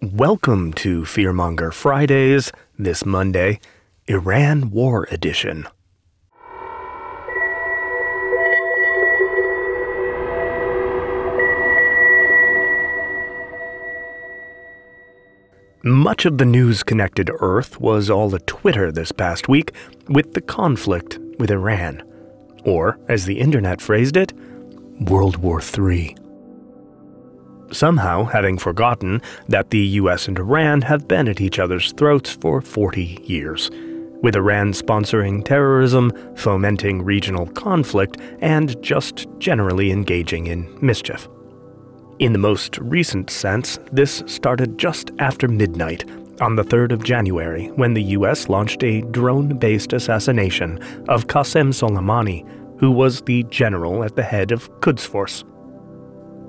Welcome to Fearmonger Fridays, this Monday, Iran War Edition. Much of the news connected Earth was all a Twitter this past week with the conflict with Iran. Or, as the internet phrased it, World War III. Somehow having forgotten that the US and Iran have been at each other's throats for 40 years, with Iran sponsoring terrorism, fomenting regional conflict, and just generally engaging in mischief. In the most recent sense, this started just after midnight on the 3rd of January when the US launched a drone based assassination of Qasem Soleimani, who was the general at the head of Quds Force.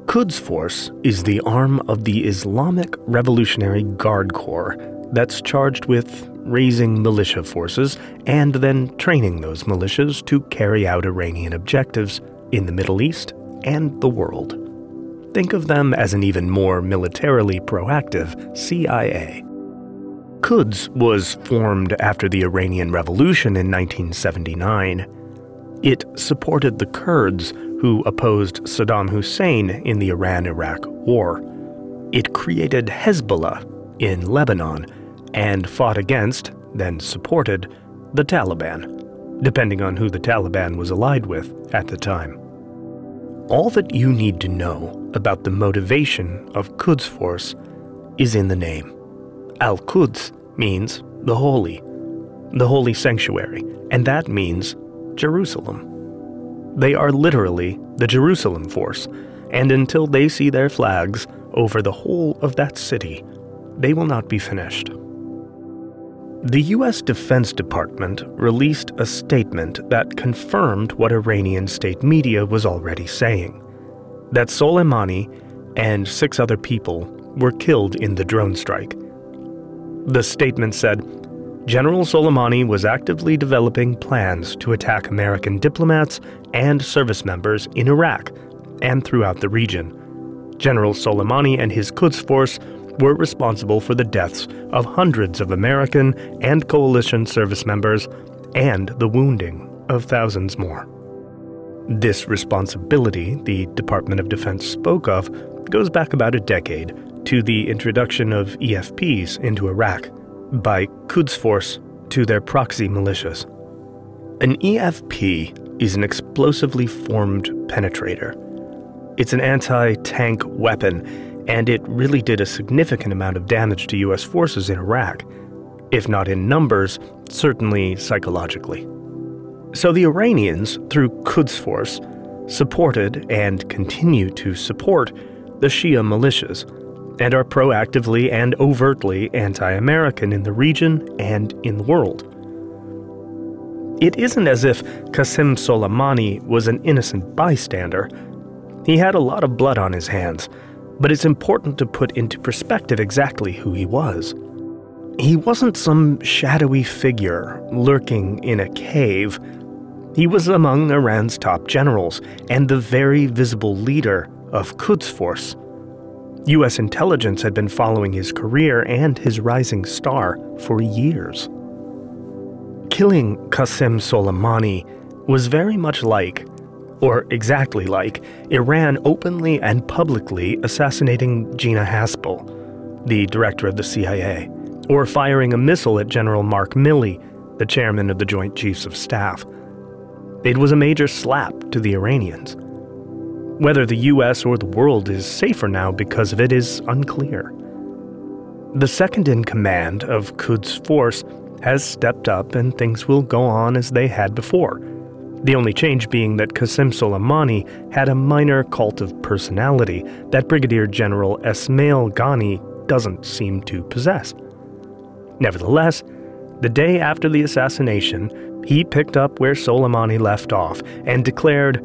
Quds Force is the arm of the Islamic Revolutionary Guard Corps that's charged with raising militia forces and then training those militias to carry out Iranian objectives in the Middle East and the world. Think of them as an even more militarily proactive CIA. Quds was formed after the Iranian Revolution in 1979. It supported the Kurds who opposed Saddam Hussein in the Iran Iraq War. It created Hezbollah in Lebanon and fought against, then supported, the Taliban, depending on who the Taliban was allied with at the time. All that you need to know about the motivation of Quds Force is in the name. Al Quds means the holy, the holy sanctuary, and that means Jerusalem. They are literally the Jerusalem Force, and until they see their flags over the whole of that city, they will not be finished. The U.S. Defense Department released a statement that confirmed what Iranian state media was already saying that Soleimani and six other people were killed in the drone strike. The statement said General Soleimani was actively developing plans to attack American diplomats and service members in Iraq and throughout the region. General Soleimani and his Quds Force were responsible for the deaths of hundreds of American and coalition service members and the wounding of thousands more. This responsibility the Department of Defense spoke of goes back about a decade to the introduction of EFPs into Iraq by Quds Force to their proxy militias. An EFP is an explosively formed penetrator. It's an anti tank weapon and it really did a significant amount of damage to U.S. forces in Iraq, if not in numbers, certainly psychologically. So the Iranians, through Quds Force, supported and continue to support the Shia militias and are proactively and overtly anti American in the region and in the world. It isn't as if Qasem Soleimani was an innocent bystander. He had a lot of blood on his hands but it's important to put into perspective exactly who he was. He wasn't some shadowy figure lurking in a cave. He was among Iran's top generals and the very visible leader of Quds Force. U.S. intelligence had been following his career and his rising star for years. Killing Qasem Soleimani was very much like or exactly like Iran openly and publicly assassinating Gina Haspel, the director of the CIA, or firing a missile at General Mark Milley, the chairman of the Joint Chiefs of Staff. It was a major slap to the Iranians. Whether the US or the world is safer now because of it is unclear. The second in command of Quds Force has stepped up and things will go on as they had before the only change being that Qasem Soleimani had a minor cult of personality that Brigadier General Esmail Ghani doesn't seem to possess. Nevertheless, the day after the assassination, he picked up where Soleimani left off and declared,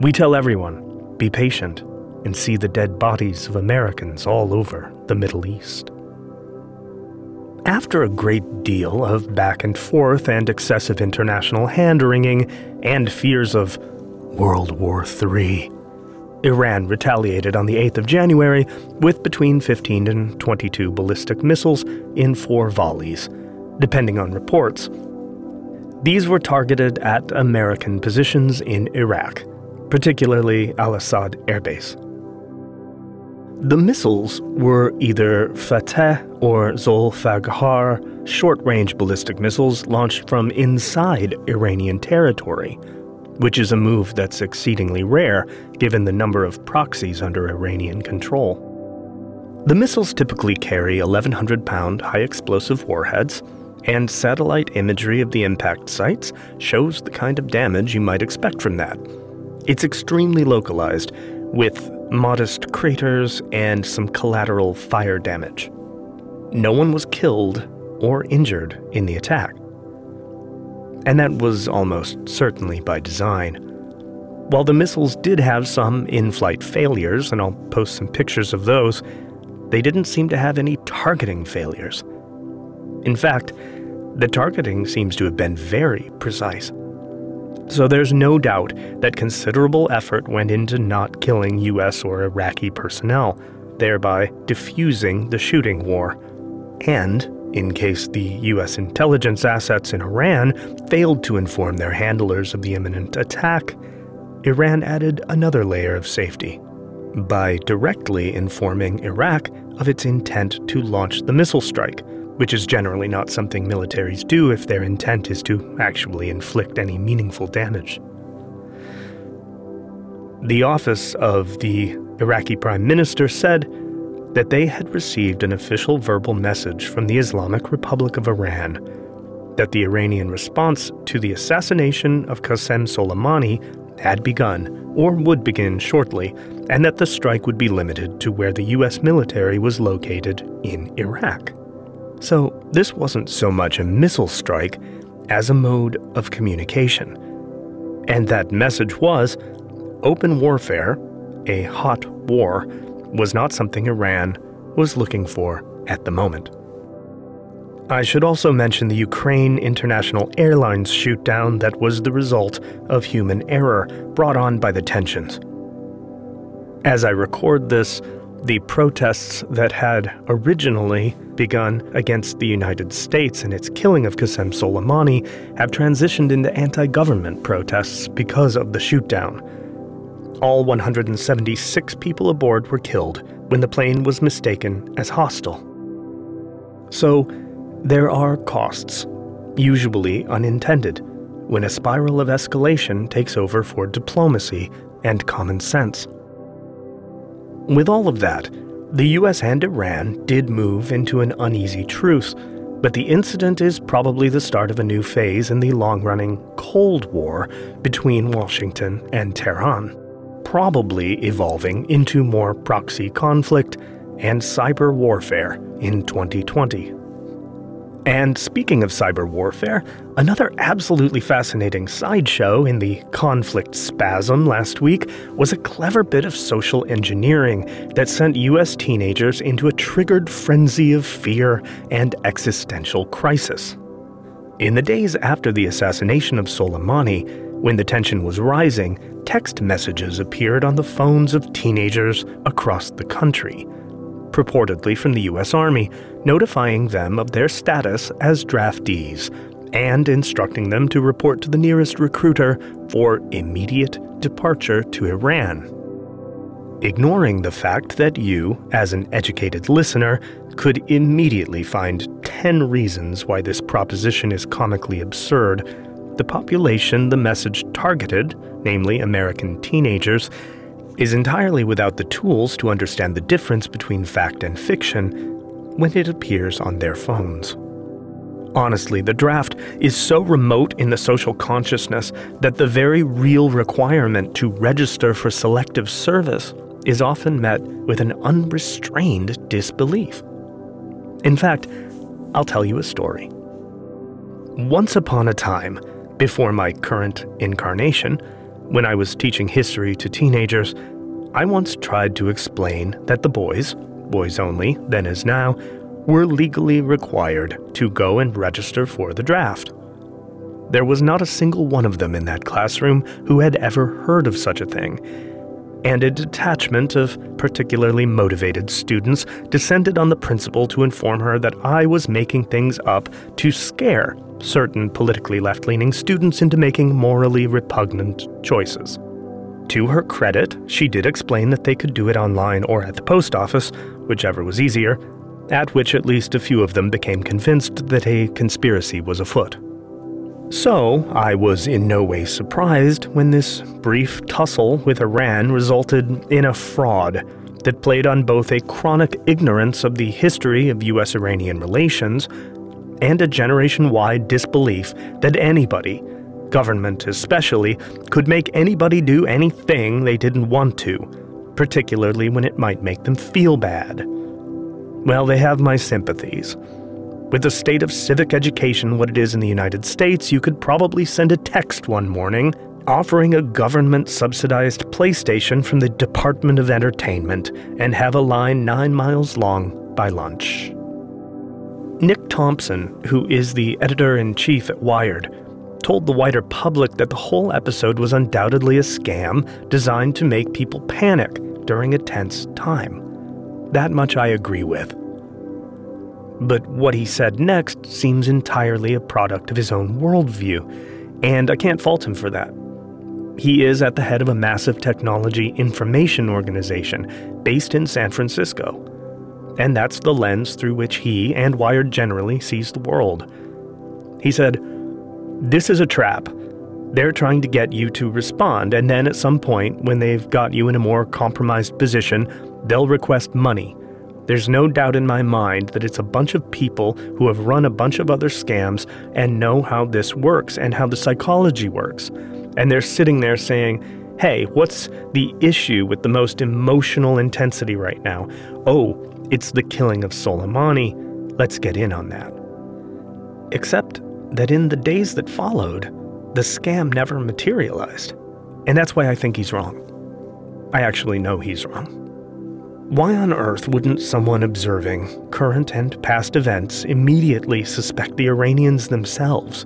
We tell everyone, be patient, and see the dead bodies of Americans all over the Middle East. After a great deal of back and forth and excessive international hand wringing and fears of World War III, Iran retaliated on the 8th of January with between 15 and 22 ballistic missiles in four volleys, depending on reports. These were targeted at American positions in Iraq, particularly Al Asad Air Base. The missiles were either Fateh or Zolfaghar short range ballistic missiles launched from inside Iranian territory which is a move that's exceedingly rare given the number of proxies under Iranian control. The missiles typically carry 1,100 pound high explosive warheads, and satellite imagery of the impact sites shows the kind of damage you might expect from that. It's extremely localized, with modest craters and some collateral fire damage. No one was killed or injured in the attack and that was almost certainly by design. While the missiles did have some in flight failures, and I'll post some pictures of those, they didn't seem to have any targeting failures. In fact, the targeting seems to have been very precise. So there's no doubt that considerable effort went into not killing US or Iraqi personnel, thereby diffusing the shooting war. And in case the U.S. intelligence assets in Iran failed to inform their handlers of the imminent attack, Iran added another layer of safety by directly informing Iraq of its intent to launch the missile strike, which is generally not something militaries do if their intent is to actually inflict any meaningful damage. The office of the Iraqi prime minister said that they had received an official verbal message from the Islamic Republic of Iran that the Iranian response to the assassination of Qasem Soleimani had begun or would begin shortly, and that the strike would be limited to where the U.S. military was located in Iraq. So, this wasn't so much a missile strike as a mode of communication. And that message was open warfare, a hot war, was not something Iran was looking for at the moment. I should also mention the Ukraine International Airlines shootdown that was the result of human error brought on by the tensions. As I record this, the protests that had originally begun against the United States and its killing of Qasem Soleimani have transitioned into anti government protests because of the shootdown. All 176 people aboard were killed when the plane was mistaken as hostile. So, there are costs, usually unintended, when a spiral of escalation takes over for diplomacy and common sense. With all of that, the US and Iran did move into an uneasy truce, but the incident is probably the start of a new phase in the long running Cold War between Washington and Tehran probably evolving into more proxy conflict and cyber warfare in 2020. And speaking of cyber warfare, another absolutely fascinating sideshow in the conflict spasm last week was a clever bit of social engineering that sent US teenagers into a triggered frenzy of fear and existential crisis. In the days after the assassination of Soleimani, when the tension was rising, text messages appeared on the phones of teenagers across the country, purportedly from the U.S. Army, notifying them of their status as draftees and instructing them to report to the nearest recruiter for immediate departure to Iran. Ignoring the fact that you, as an educated listener, could immediately find 10 reasons why this proposition is comically absurd the population the message targeted, namely American teenagers, is entirely without the tools to understand the difference between fact and fiction when it appears on their phones. Honestly, the draft is so remote in the social consciousness that the very real requirement to register for selective service is often met with an unrestrained disbelief. In fact, I'll tell you a story. Once upon a time, before my current incarnation, when I was teaching history to teenagers, I once tried to explain that the boys, boys only, then as now, were legally required to go and register for the draft. There was not a single one of them in that classroom who had ever heard of such a thing. and a detachment of particularly motivated students descended on the principal to inform her that I was making things up to scare certain politically left leaning students into making morally repugnant choices. To her credit, she did explain that they could do it online or at the post office, whichever was easier, at which at least a few of them became convinced that a conspiracy was afoot. So, I was in no way surprised when this brief tussle with Iran resulted in a fraud that played on both a chronic ignorance of the history of US Iranian relations and a generation wide disbelief that anybody, government especially, could make anybody do anything they didn't want to, particularly when it might make them feel bad. Well, they have my sympathies. With the state of civic education what it is in the United States, you could probably send a text one morning offering a government subsidized PlayStation from the Department of Entertainment and have a line nine miles long by lunch. Nick Thompson, who is the editor in chief at Wired, told the wider public that the whole episode was undoubtedly a scam designed to make people panic during a tense time. That much I agree with. But what he said next seems entirely a product of his own worldview, and I can't fault him for that. He is at the head of a massive technology information organization based in San Francisco. And that's the lens through which he and Wired generally sees the world. He said, This is a trap. They're trying to get you to respond, and then at some point, when they've got you in a more compromised position, they'll request money there's no doubt in my mind that it's a bunch of people who have run a bunch of other scams and know how this works and how the psychology works. And they're sitting there saying, hey, what's the issue with the most emotional intensity right now? Oh, it's the killing of Soleimani. Let's get in on that. Except that in the days that followed, the scam never materialized. And that's why I think he's wrong. I actually know he's wrong. Why on earth wouldn't someone observing current and past events immediately suspect the Iranians themselves?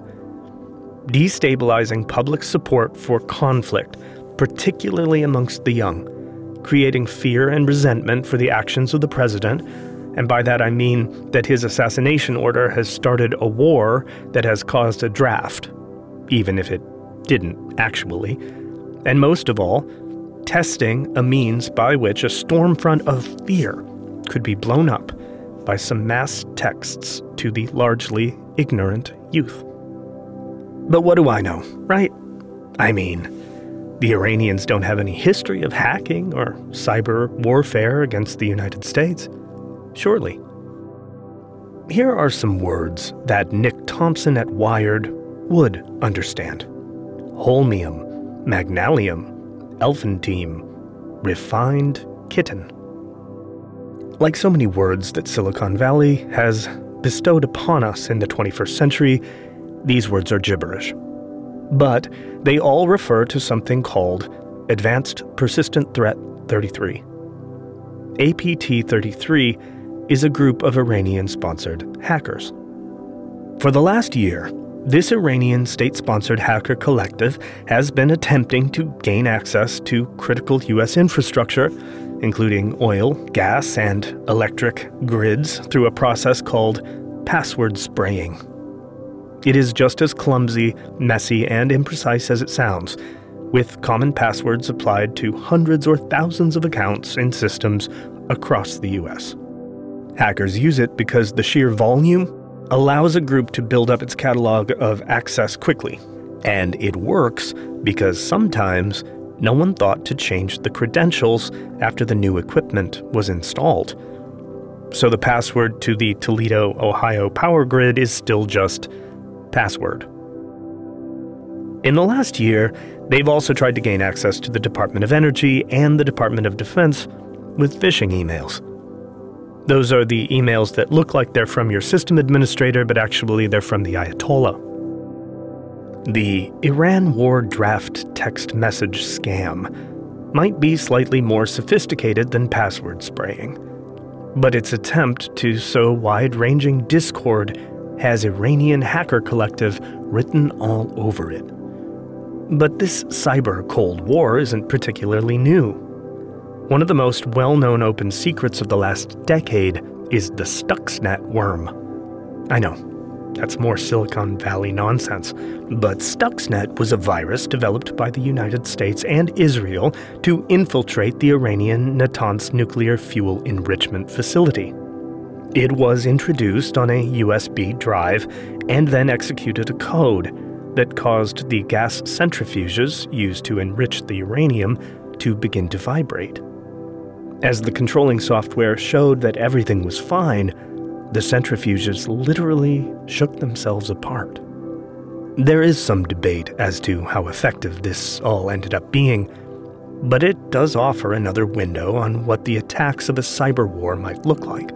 Destabilizing public support for conflict, particularly amongst the young, creating fear and resentment for the actions of the president, and by that I mean that his assassination order has started a war that has caused a draft, even if it didn't actually. And most of all, testing a means by which a storm front of fear could be blown up by some mass texts to the largely ignorant youth. But what do I know, right? I mean, the Iranians don't have any history of hacking or cyber warfare against the United States. Surely. Here are some words that Nick Thompson at Wired would understand holmium, magnallium, Elfenteam, refined kitten. Like so many words that Silicon Valley has bestowed upon us in the 21st century, these words are gibberish. But they all refer to something called Advanced Persistent Threat 33. APT 33 is a group of Iranian sponsored hackers. For the last year, this Iranian state sponsored hacker collective has been attempting to gain access to critical U.S. infrastructure, including oil, gas, and electric grids, through a process called password spraying. It is just as clumsy, messy, and imprecise as it sounds, with common passwords applied to hundreds or thousands of accounts in systems across the US. Hackers use it because the sheer volume allows a group to build up its catalog of access quickly. And it works because sometimes no one thought to change the credentials after the new equipment was installed. So the password to the Toledo, Ohio power grid is still just password. In the last year, they've also tried to gain access to the Department of Energy and the Department of Defense with phishing emails. Those are the emails that look like they're from your system administrator, but actually they're from the Ayatollah. The Iran War Draft text message scam might be slightly more sophisticated than password spraying, but its attempt to sow wide ranging discord has Iranian hacker collective written all over it. But this cyber Cold War isn't particularly new. One of the most well known open secrets of the last decade is the Stuxnet worm. I know, that's more Silicon Valley nonsense. But Stuxnet was a virus developed by the United States and Israel to infiltrate the Iranian Natanz nuclear fuel enrichment facility. It was introduced on a USB drive and then executed a code that caused the gas centrifuges used to enrich the uranium to begin to vibrate. As the controlling software showed that everything was fine, the centrifuges literally shook themselves apart. There is some debate as to how effective this all ended up being, but it does offer another window on what the attacks of a cyber war might look like.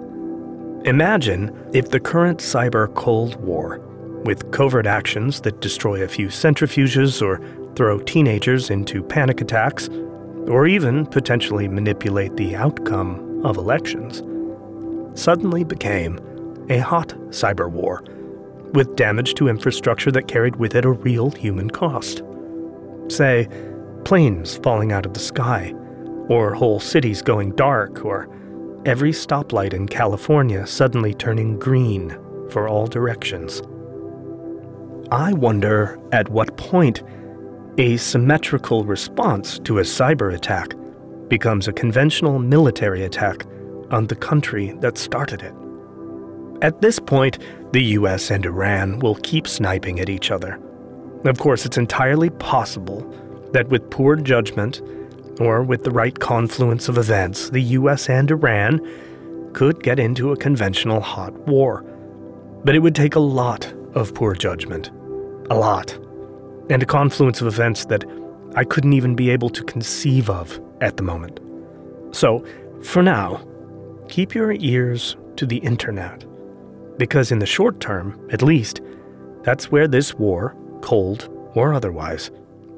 Imagine if the current cyber Cold War, with covert actions that destroy a few centrifuges or throw teenagers into panic attacks, or even potentially manipulate the outcome of elections, suddenly became a hot cyber war, with damage to infrastructure that carried with it a real human cost. Say, planes falling out of the sky, or whole cities going dark, or every stoplight in California suddenly turning green for all directions. I wonder at what point a symmetrical response to a cyber attack becomes a conventional military attack on the country that started it. At this point, the US and Iran will keep sniping at each other. Of course, it's entirely possible that with poor judgment, or with the right confluence of events, the US and Iran could get into a conventional hot war. But it would take a lot of poor judgment. A lot. And a confluence of events that I couldn't even be able to conceive of at the moment. So, for now, keep your ears to the internet because in the short term, at least, that's where this war, cold or otherwise,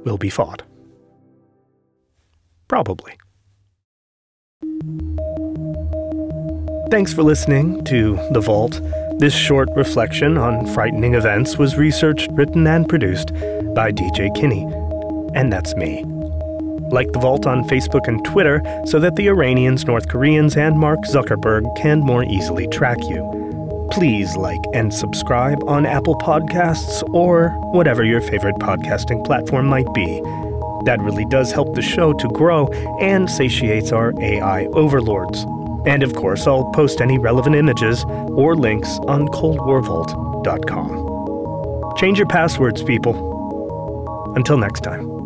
will be fought. Probably. Thanks for listening to The Vault. This short reflection on frightening events was researched, written, and produced by DJ Kinney. And that's me. Like The Vault on Facebook and Twitter so that the Iranians, North Koreans, and Mark Zuckerberg can more easily track you please like and subscribe on Apple Podcasts or whatever your favorite podcasting platform might be. That really does help the show to grow and satiates our AI overlords. And of course, I'll post any relevant images or links on coldwarvault.com. Change your passwords, people. Until next time.